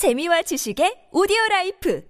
재미와 지식의 오디오 라이프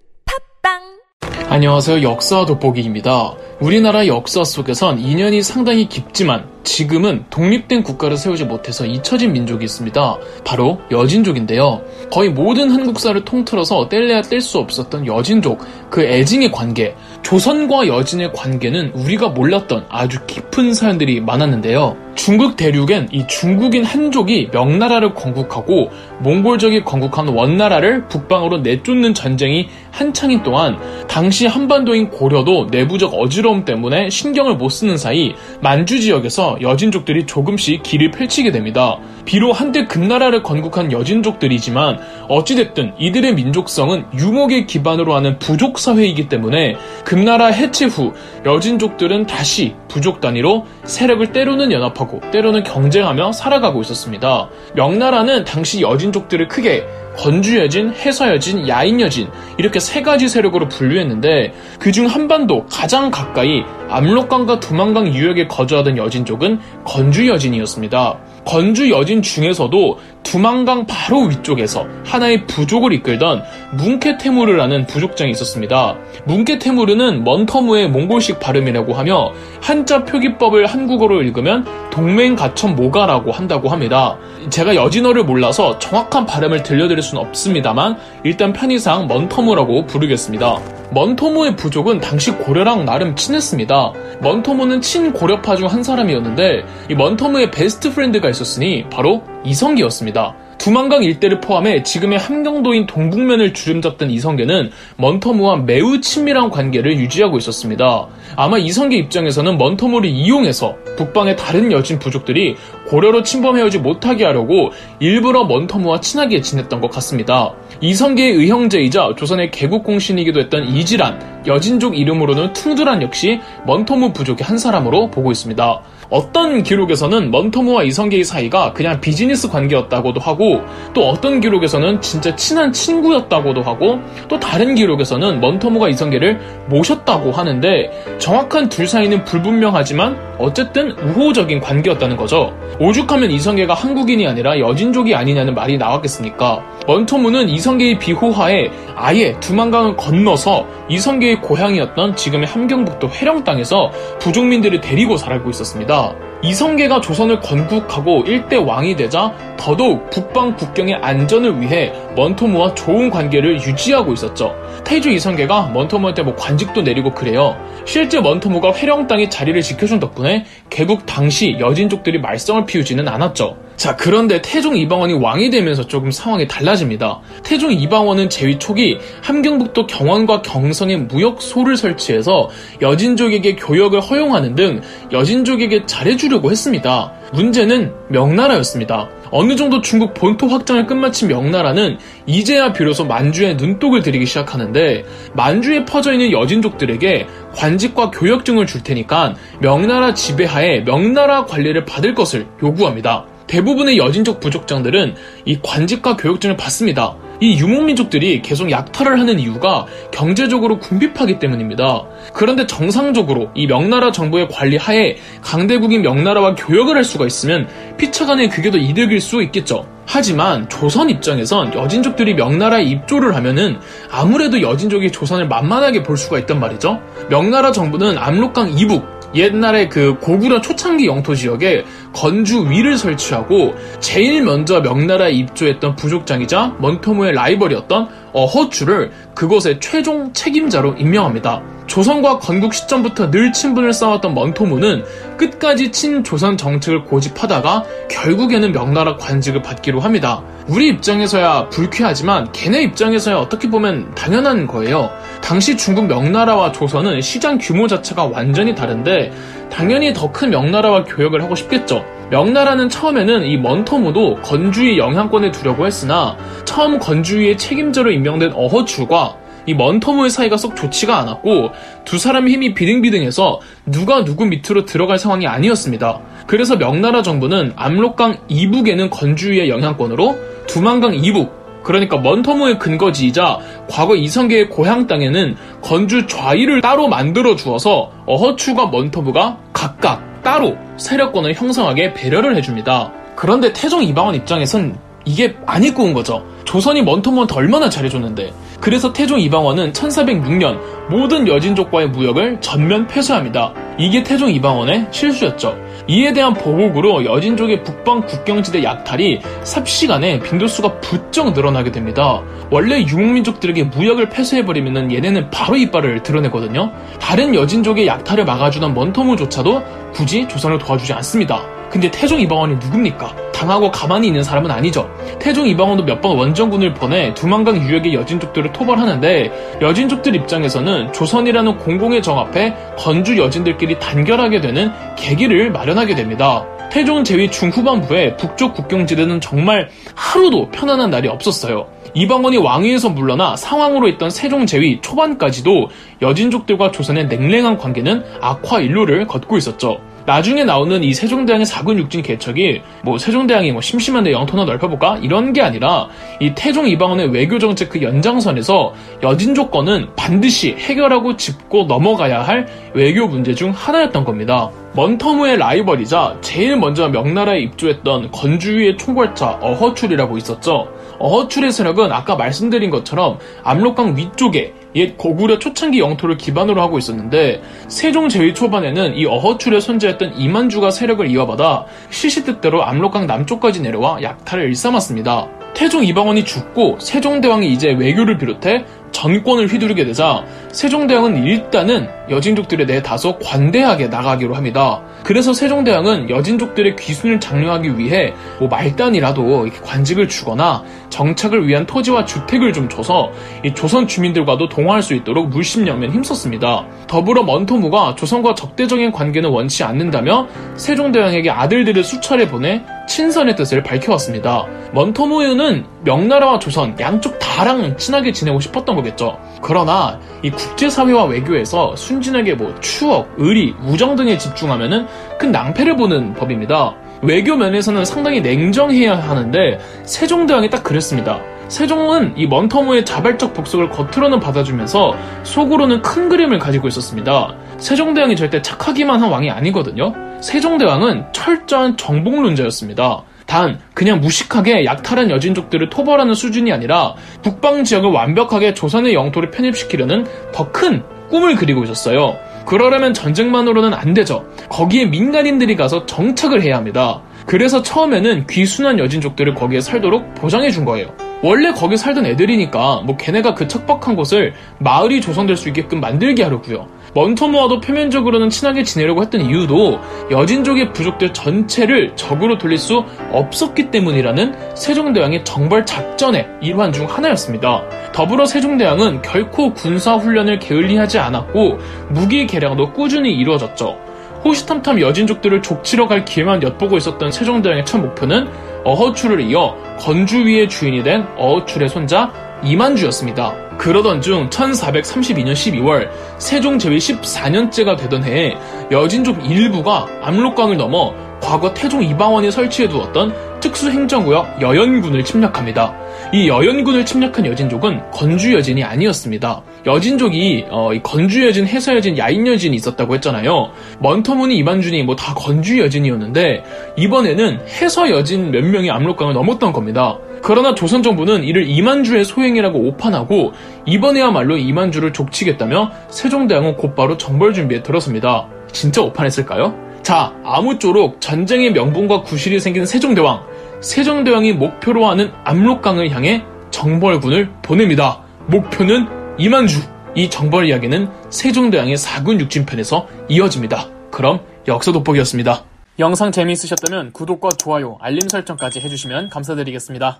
팟빵 안녕하세요. 역사 돋보기입니다. 우리나라 역사 속에선 인연이 상당히 깊지만 지금은 독립된 국가를 세우지 못해서 잊혀진 민족이 있습니다. 바로 여진족인데요. 거의 모든 한국사를 통틀어서 뗄래야 뗄 수 없었던 여진족, 그 애증의 관계, 조선과 여진의 관계는 우리가 몰랐던 아주 깊은 사연들이 많았는데요. 중국 대륙엔 이 중국인 한족이 명나라를 건국하고 몽골족이 건국한 원나라를 북방으로 내쫓는 전쟁이 한창인 동안 당시 한반도인 고려도 내부적 어지러움 때문에 신경을 못 쓰는 사이 만주 지역에서 여진족들이 조금씩 길을 펼치게 됩니다. 비록 한때 금나라를 건국한 여진족들이지만 어찌됐든 이들의 민족성은 유목의 기반으로 하는 부족 사회이기 때문에 금나라 해체 후 여진족들은 다시 부족 단위로 세력을 때로는 연합하고 때로는 경쟁하며 살아가고 있었습니다. 명나라는 당시 여진족들을 크게 건주 여진, 해서 여진, 야인 여진 이렇게 세 가지 세력으로 분류했는데 그중 한반도 가장 가까이 압록강과 두만강 유역에 거주하던 여진족은 건주 여진이었습니다. 건주 여진 중에서도 두만강 바로 위쪽에서 하나의 부족을 이끌던 뭉케테무르라는 부족장이 있었습니다. 뭉케테무르는 먼터무의 몽골식 발음이라고 하며 한자 표기법을 한국어로 읽으면 동맹가첩목아라고 한다고 합니다. 제가 여진어를 몰라서 정확한 발음을 들려드릴 수는 없습니다만 일단 편의상 먼터무라고 부르겠습니다. 먼터무의 부족은 당시 고려랑 나름 친했습니다. 먼터무는 친고려파 중 한 사람이었는데 이 먼터무의 best friend가 있었으니 바로 이성계였습니다. 두만강 일대를 포함해 지금의 함경도인 동북면을 주름잡던 이성계는 먼터무와 매우 친밀한 관계를 유지하고 있었습니다. 아마 이성계 입장에서는 먼터무를 이용해서 북방의 다른 여진 부족들이 고려로 침범해오지 못하게 하려고 일부러 먼터무와 친하게 지냈던 것 같습니다. 이성계의 의형제이자 조선의 개국공신이기도 했던 이지란, 여진족 이름으로는 퉁두란 역시 먼터무 부족의 한 사람으로 보고 있습니다. 어떤 기록에서는 먼터무와 이성계의 사이가 그냥 비즈니스 관계였다고도 하고 또 어떤 기록에서는 진짜 친한 친구였다고도 하고 또 다른 기록에서는 먼터무가 이성계를 모셨다고 하는데 정확한 둘 사이는 불분명하지만 어쨌든 우호적인 관계였다는 거죠. 오죽하면 이성계가 한국인이 아니라 여진족이 아니냐는 말이 나왔겠습니까? 먼터무는 이성계의 비호하에 아예 두만강을 건너서 이성계의 고향이었던 지금의 함경북도 회령 땅에서 부족민들을 데리고 살고 있었습니다. 이성계가 조선을 건국하고 일대 왕이 되자 더더욱 북방 국경의 안전을 위해 먼토무와 좋은 관계를 유지하고 있었죠. 태조 이성계가 먼토무한테 뭐 관직도 내리고 그래요. 실제 먼토무가 회령 땅에 자리를 지켜준 덕분에 개국 당시 여진족들이 말썽을 피우지는 않았죠. 자, 그런데 태종 이방원이 왕이 되면서 조금 상황이 달라집니다. 태종 이방원은 재위 초기 함경북도 경원과 경성에 무역소를 설치해서 여진족에게 교역을 허용하는 등 여진족에게 잘해주려고 했습니다. 문제는 명나라였습니다. 어느 정도 중국 본토 확장을 끝마친 명나라는 이제야 비로소 만주에 눈독을 들이기 시작하는데 만주에 퍼져 있는 여진족들에게 관직과 교역증을 줄 테니까 명나라 지배하에 명나라 관리를 받을 것을 요구합니다. 대부분의 여진족 부족장들은 이 관직과 교육증을 받습니다. 이 유목민족들이 계속 약탈을 하는 이유가 경제적으로 궁핍하기 때문입니다. 그런데 정상적으로 이 명나라 정부의 관리 하에 강대국인 명나라와 교역을 할 수가 있으면 피차간에 그게 더 이득일 수 있겠죠. 하지만 조선 입장에선 여진족들이 명나라에 입조를 하면은 아무래도 여진족이 조선을 만만하게 볼 수가 있단 말이죠. 명나라 정부는 압록강 이북 옛날에 그 고구려 초창기 영토 지역에 건주 위를 설치하고 제일 먼저 명나라에 입조했던 부족장이자 먼토무의 라이벌이었던 어허추를 그곳의 최종 책임자로 임명합니다. 조선과 건국 시점부터 늘 친분을 쌓았던 먼토무는 끝까지 친조선 정책을 고집하다가 결국에는 명나라 관직을 받기로 합니다. 우리 입장에서야 불쾌하지만 걔네 입장에서야 어떻게 보면 당연한 거예요. 당시 중국 명나라와 조선은 시장 규모 자체가 완전히 다른데 당연히 더 큰 명나라와 교역을 하고 싶겠죠. 명나라는 처음에는 이 먼토무도 건주의 영향권에 두려고 했으나 처음 건주의 책임자로 임명된 어허추가 이 먼터무의 사이가 썩 좋지가 않았고 두 사람의 힘이 비등비등해서 누가 누구 밑으로 들어갈 상황이 아니었습니다. 그래서 명나라 정부는 압록강 이북에는 건주의 영향권으로 두만강 이북 그러니까 먼터무의 근거지이자 과거 이성계의 고향 땅에는 건주 좌위를 따로 만들어 주어서 어허추가 먼터무가 각각 따로 세력권을 형성하게 배려를 해줍니다. 그런데 태종 이방원 입장에선 이게 많이 꾸운 거죠. 조선이 먼터먼터 얼마나 잘해줬는데. 그래서 태종 이방원은 1406년 모든 여진족과의 무역을 전면 폐쇄합니다. 이게 태종 이방원의 실수였죠. 이에 대한 보복으로 여진족의 북방 국경지대 약탈이 삽시간에 빈도수가 부쩍 늘어나게 됩니다. 원래 유목민족들에게 무역을 폐쇄해버리면 얘네는 바로 이빨을 드러내거든요. 다른 여진족의 약탈을 막아주던 먼터무조차도 굳이 조선을 도와주지 않습니다. 근데 태종 이방원이 누굽니까? 당하고 가만히 있는 사람은 아니죠. 태종 이방원도 몇 번 원정군을 보내 두만강 유역의 여진족들을 토벌하는데 여진족들 입장에서는 조선이라는 공공의 정 앞에 건주 여진들끼리 단결하게 되는 계기를 마련하게 됩니다. 태종 제위 중후반부에 북쪽 국경지대는 정말 하루도 편안한 날이 없었어요. 이방원이 왕위에서 물러나 상황으로 있던 세종 제위 초반까지도 여진족들과 조선의 냉랭한 관계는 악화 일로를 걷고 있었죠. 나중에 나오는 이 세종대왕의 사군 육진 개척이 뭐 세종대왕이 뭐 심심한데 영토나 넓혀볼까 이런 게 아니라 이 태종 이방원의 외교 정책 그 연장선에서 여진 조건은 반드시 해결하고 짚고 넘어가야 할 외교 문제 중 하나였던 겁니다. 먼터무의 라이벌이자 제일 먼저 명나라에 입주했던 건주위의 총괄차 어허출이라고 있었죠. 어허출의 세력은 아까 말씀드린 것처럼 압록강 위쪽에 옛 고구려 초창기 영토를 기반으로 하고 있었는데 세종 제위 초반에는 이 어허출의 손자였던 이만주가 세력을 이어받아 시시 뜻대로 압록강 남쪽까지 내려와 약탈을 일삼았습니다. 태종 이방원이 죽고 세종대왕이 이제 외교를 비롯해 전권을 휘두르게 되자 세종대왕은 일단은 여진족들에 대해 다소 관대하게 나가기로 합니다. 그래서 세종대왕은 여진족들의 귀순을 장려하기 위해 뭐 말단이라도 관직을 주거나 정착을 위한 토지와 주택을 좀 줘서 조선 주민들과도 동화할 수 있도록 물심양면 힘썼습니다. 더불어 먼토무가 조선과 적대적인 관계는 원치 않는다며 세종대왕에게 아들들을 수차례 보내 친선의 뜻을 밝혀왔습니다. 먼토무에는 명나라와 조선 양쪽 다랑 친하게 지내고 싶었던 거겠죠. 그러나 이 국제사회와 외교에서 순진하게 뭐 추억, 의리, 우정 등에 집중하면은 큰 낭패를 보는 법입니다. 외교 면에서는 상당히 냉정해야 하는데 세종대왕이 딱 그랬습니다. 세종은 이 먼터무의 자발적 복속을 겉으로는 받아주면서 속으로는 큰 그림을 가지고 있었습니다. 세종대왕이 절대 착하기만 한 왕이 아니거든요. 세종대왕은 철저한 정복론자였습니다. 단 그냥 무식하게 약탈한 여진족들을 토벌하는 수준이 아니라 북방 지역을 완벽하게 조선의 영토를 편입시키려는 더 큰 꿈을 그리고 있었어요. 그러려면 전쟁만으로는 안 되죠. 거기에 민간인들이 가서 정착을 해야 합니다. 그래서 처음에는 귀순한 여진족들을 거기에 살도록 보장해 준 거예요. 원래 거기 살던 애들이니까 뭐 걔네가 그 척박한 곳을 마을이 조성될 수 있게끔 만들게 하려고요. 먼터무와도 표면적으로는 친하게 지내려고 했던 이유도 여진족의 부족들 전체를 적으로 돌릴 수 없었기 때문이라는 세종대왕의 정벌 작전의 일환 중 하나였습니다. 더불어 세종대왕은 결코 군사훈련을 게을리하지 않았고 무기 개량도 꾸준히 이루어졌죠. 호시탐탐 여진족들을 족치러 갈 기회만 엿보고 있었던 세종대왕의 첫 목표는 어허출을 이어 건주위의 주인이 된 어허출의 손자 이만주였습니다. 그러던 중 1432년 12월 세종 제위 14년째가 되던 해에 여진족 일부가 압록강을 넘어 과거 태종 이방원이 설치해 두었던 특수행정구역 여연군을 침략합니다. 이 여연군을 침략한 여진족은 건주 여진이 아니었습니다. 여진족이 어, 건주 여진, 해서 여진, 야인 여진이 있었다고 했잖아요. 먼터무니 이만준이 뭐 다 건주 여진이었는데 이번에는 해서 여진 몇 명이 압록강을 넘었던 겁니다. 그러나 조선 정부는 이를 이만주의 소행이라고 오판하고 이번에야말로 이만주를 족치겠다며 세종대왕은 곧바로 정벌 준비에 들었습니다. 진짜 오판했을까요? 자, 아무쪼록 전쟁의 명분과 구실이 생긴 세종대왕. 세종대왕이 목표로 하는 압록강을 향해 정벌군을 보냅니다. 목표는 이만주. 이 정벌 이야기는 세종대왕의 사군 육진편에서 이어집니다. 그럼 역사 돋보기였습니다. 영상 재미있으셨다면 구독과 좋아요, 알림 설정까지 해주시면 감사드리겠습니다.